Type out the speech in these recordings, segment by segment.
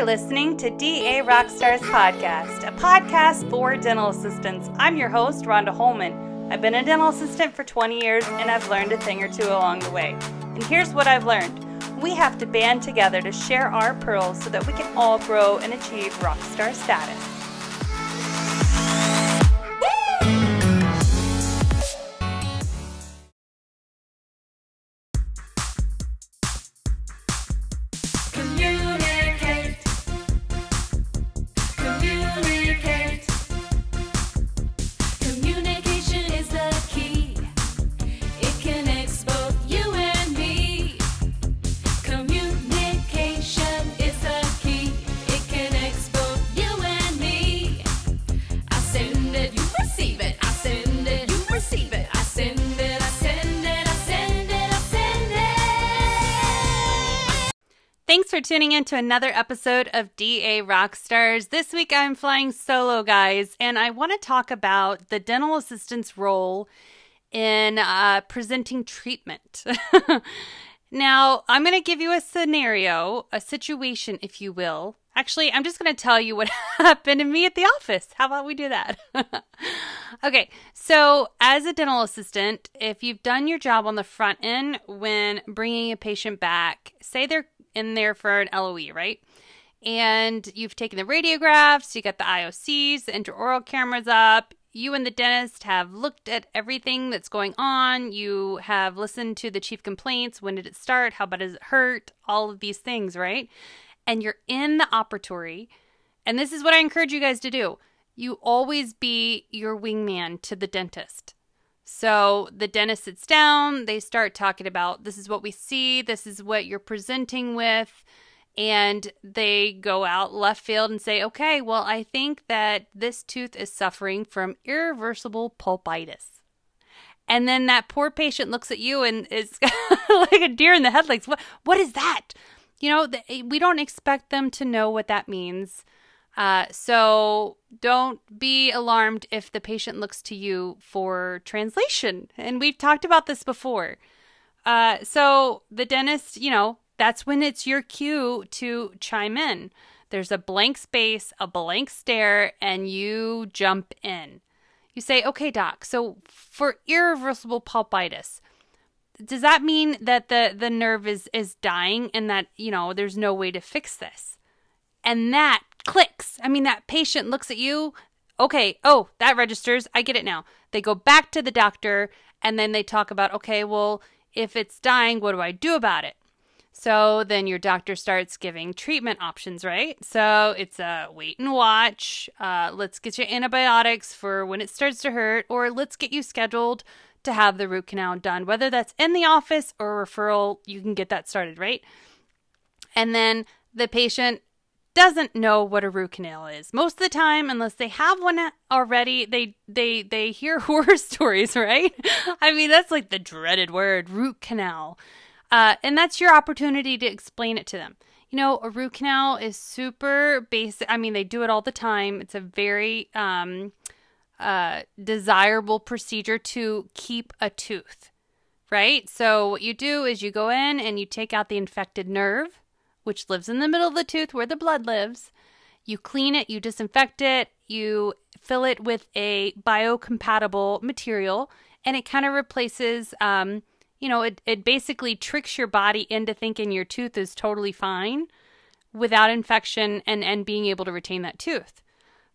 You're listening to DA Rockstars Podcast, a podcast for dental assistants. I'm your host, Rhonda Holman. I've been a dental assistant for 20 years and I've learned a thing or two along the way. And here's what I've learned we have to band together to share our pearls so that we can all grow and achieve rockstar status. Thanks for tuning in to another episode of DA Rockstars. This week I'm flying solo, guys, and I want to talk about the dental assistant's role in uh, presenting treatment. now, I'm going to give you a scenario, a situation, if you will. Actually, I'm just going to tell you what happened to me at the office. How about we do that? okay, so as a dental assistant, if you've done your job on the front end when bringing a patient back, say they're in there for an LOE, right? And you've taken the radiographs, you got the IOCs, the intraoral cameras up. You and the dentist have looked at everything that's going on. You have listened to the chief complaints. When did it start? How bad does it hurt? All of these things, right? And you're in the operatory. And this is what I encourage you guys to do. You always be your wingman to the dentist. So the dentist sits down, they start talking about this is what we see, this is what you're presenting with, and they go out left field and say, okay, well, I think that this tooth is suffering from irreversible pulpitis. And then that poor patient looks at you and is like a deer in the headlights. What what is that? You know, we don't expect them to know what that means. Uh, so don't be alarmed if the patient looks to you for translation. And we've talked about this before. Uh, so the dentist, you know, that's when it's your cue to chime in. There's a blank space, a blank stare, and you jump in. You say, okay, doc, so for irreversible pulpitis, does that mean that the, the nerve is, is dying and that, you know, there's no way to fix this? And that clicks. I mean, that patient looks at you. Okay, oh, that registers. I get it now. They go back to the doctor and then they talk about, okay, well, if it's dying, what do I do about it? So then your doctor starts giving treatment options, right? So it's a wait and watch. Uh, let's get you antibiotics for when it starts to hurt, or let's get you scheduled to have the root canal done. Whether that's in the office or referral, you can get that started, right? And then the patient doesn't know what a root canal is. Most of the time, unless they have one already, they they they hear horror stories, right? I mean, that's like the dreaded word, root canal. Uh, and that's your opportunity to explain it to them. You know, a root canal is super basic. I mean, they do it all the time. It's a very um, uh, desirable procedure to keep a tooth, right? So, what you do is you go in and you take out the infected nerve, which lives in the middle of the tooth where the blood lives. You clean it, you disinfect it, you fill it with a biocompatible material, and it kind of replaces, um, you know, it, it basically tricks your body into thinking your tooth is totally fine without infection and, and being able to retain that tooth.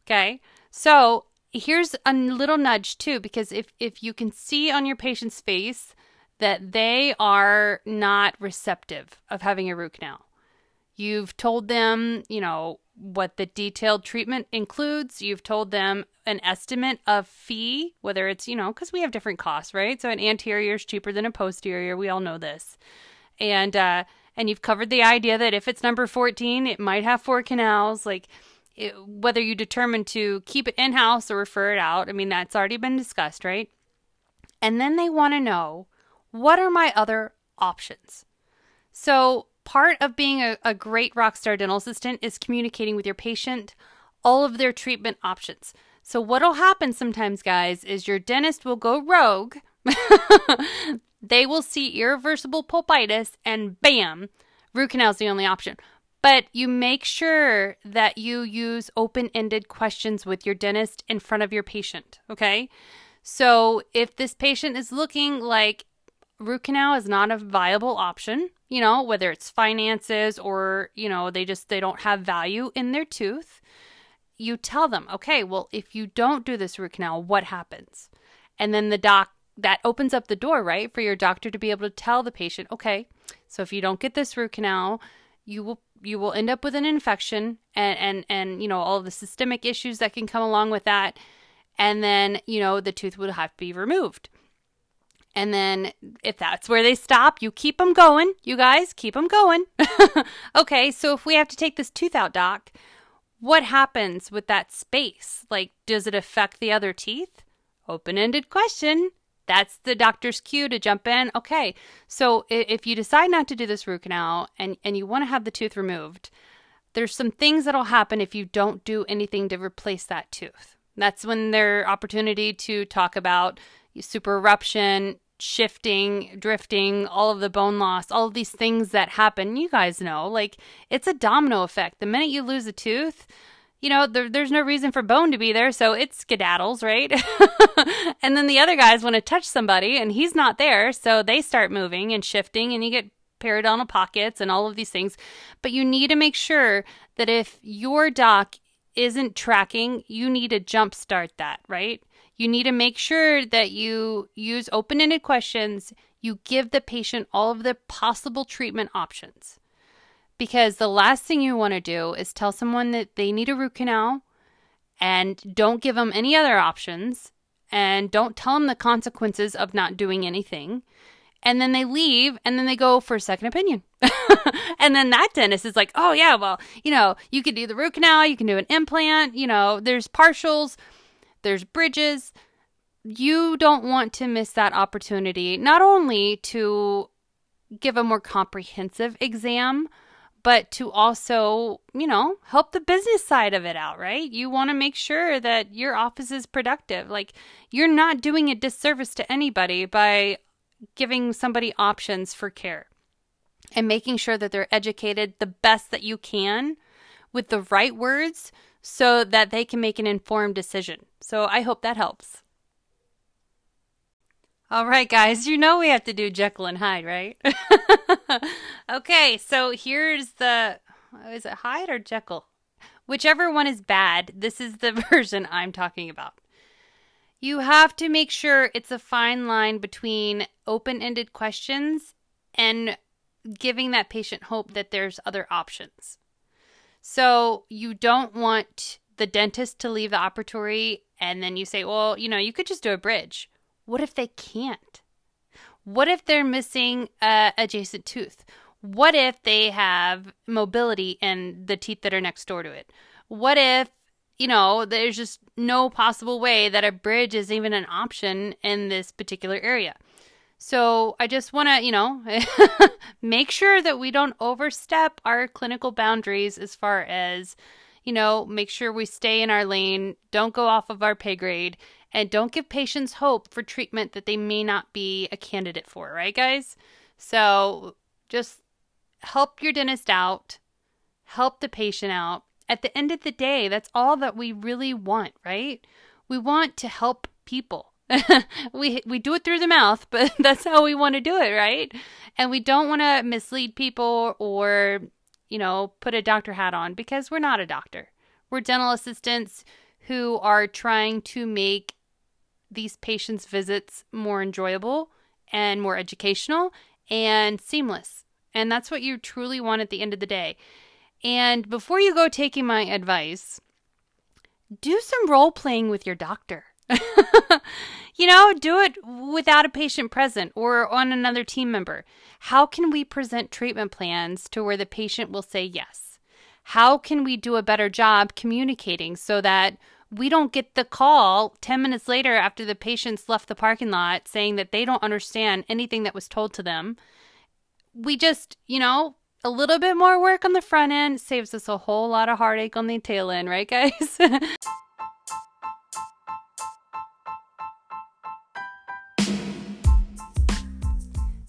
Okay. So here's a little nudge too, because if, if you can see on your patient's face that they are not receptive of having a root canal, You've told them, you know, what the detailed treatment includes. You've told them an estimate of fee, whether it's, you know, because we have different costs, right? So an anterior is cheaper than a posterior. We all know this. And, uh, and you've covered the idea that if it's number 14, it might have four canals. Like, it, whether you determine to keep it in house or refer it out, I mean, that's already been discussed, right? And then they want to know what are my other options? So, part of being a, a great rockstar dental assistant is communicating with your patient all of their treatment options. So, what'll happen sometimes, guys, is your dentist will go rogue. they will see irreversible pulpitis, and bam, root canal is the only option. But you make sure that you use open ended questions with your dentist in front of your patient, okay? So if this patient is looking like root canal is not a viable option, you know, whether it's finances or, you know, they just they don't have value in their tooth, you tell them, "Okay, well, if you don't do this root canal, what happens?" And then the doc that opens up the door, right, for your doctor to be able to tell the patient, "Okay, so if you don't get this root canal, you will you will end up with an infection and and and you know all the systemic issues that can come along with that and then you know the tooth would have to be removed and then if that's where they stop you keep them going. You guys keep them going. Okay so if we have to take this tooth out doc what happens with that space? Like does it affect the other teeth? Open-ended question. That's the doctor's cue to jump in. Okay, so if you decide not to do this root canal and, and you want to have the tooth removed, there's some things that'll happen if you don't do anything to replace that tooth. That's when their opportunity to talk about super eruption, shifting, drifting, all of the bone loss, all of these things that happen. You guys know, like it's a domino effect. The minute you lose a tooth, you know, there, there's no reason for bone to be there, so it skedaddles, right? and then the other guys want to touch somebody and he's not there, so they start moving and shifting, and you get periodontal pockets and all of these things. But you need to make sure that if your doc isn't tracking, you need to jumpstart that, right? You need to make sure that you use open ended questions, you give the patient all of the possible treatment options because the last thing you want to do is tell someone that they need a root canal and don't give them any other options and don't tell them the consequences of not doing anything. And then they leave and then they go for a second opinion. and then that dentist is like, oh, yeah, well, you know, you can do the root canal, you can do an implant, you know, there's partials, there's bridges. You don't want to miss that opportunity, not only to give a more comprehensive exam, but to also, you know, help the business side of it out, right? You want to make sure that your office is productive. Like, you're not doing a disservice to anybody by giving somebody options for care and making sure that they're educated the best that you can with the right words so that they can make an informed decision. So, I hope that helps. All right, guys, you know we have to do Jekyll and Hyde, right? okay, so here's the is it Hyde or Jekyll? Whichever one is bad, this is the version I'm talking about. You have to make sure it's a fine line between open ended questions and giving that patient hope that there's other options. So you don't want the dentist to leave the operatory and then you say, well, you know, you could just do a bridge what if they can't? What if they're missing a adjacent tooth? What if they have mobility in the teeth that are next door to it? What if, you know, there's just no possible way that a bridge is even an option in this particular area? So I just want to, you know, make sure that we don't overstep our clinical boundaries as far as, you know, make sure we stay in our lane, don't go off of our pay grade, and don't give patients hope for treatment that they may not be a candidate for, right, guys? So just help your dentist out, help the patient out. At the end of the day, that's all that we really want, right? We want to help people. we we do it through the mouth, but that's how we want to do it, right? And we don't want to mislead people or, you know, put a doctor hat on because we're not a doctor. We're dental assistants who are trying to make these patients' visits more enjoyable and more educational and seamless. And that's what you truly want at the end of the day. And before you go taking my advice, do some role playing with your doctor. you know, do it without a patient present or on another team member. How can we present treatment plans to where the patient will say yes? How can we do a better job communicating so that we don't get the call 10 minutes later after the patients left the parking lot saying that they don't understand anything that was told to them. We just, you know, a little bit more work on the front end saves us a whole lot of heartache on the tail end, right, guys?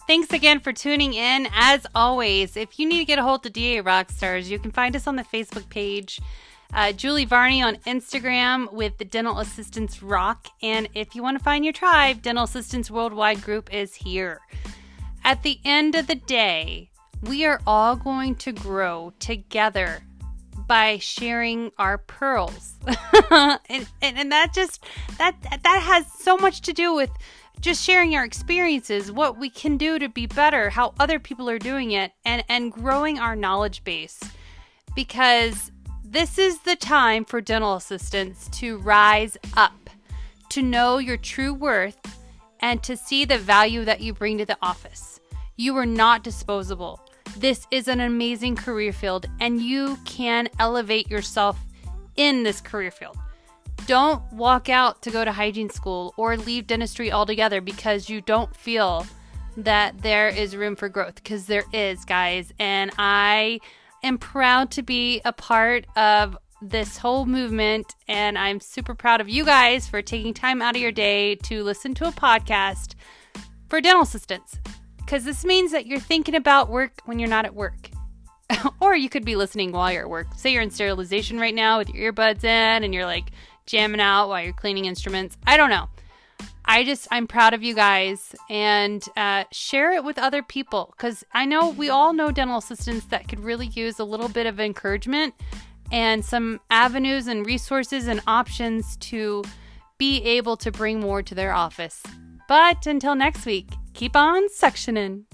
Thanks again for tuning in. As always, if you need to get a hold of DA Rockstars, you can find us on the Facebook page. Uh, Julie Varney on Instagram with the Dental Assistants Rock. And if you want to find your tribe, Dental Assistants Worldwide Group is here. At the end of the day, we are all going to grow together by sharing our pearls. and, and, and that just that that has so much to do with just sharing our experiences, what we can do to be better, how other people are doing it, and, and growing our knowledge base. Because this is the time for dental assistants to rise up, to know your true worth, and to see the value that you bring to the office. You are not disposable. This is an amazing career field, and you can elevate yourself in this career field. Don't walk out to go to hygiene school or leave dentistry altogether because you don't feel that there is room for growth because there is, guys. And I am proud to be a part of this whole movement. And I'm super proud of you guys for taking time out of your day to listen to a podcast for dental assistants because this means that you're thinking about work when you're not at work. or you could be listening while you're at work. Say you're in sterilization right now with your earbuds in and you're like jamming out while you're cleaning instruments. I don't know. I just, I'm proud of you guys and uh, share it with other people because I know we all know dental assistants that could really use a little bit of encouragement and some avenues and resources and options to be able to bring more to their office. But until next week, keep on suctioning.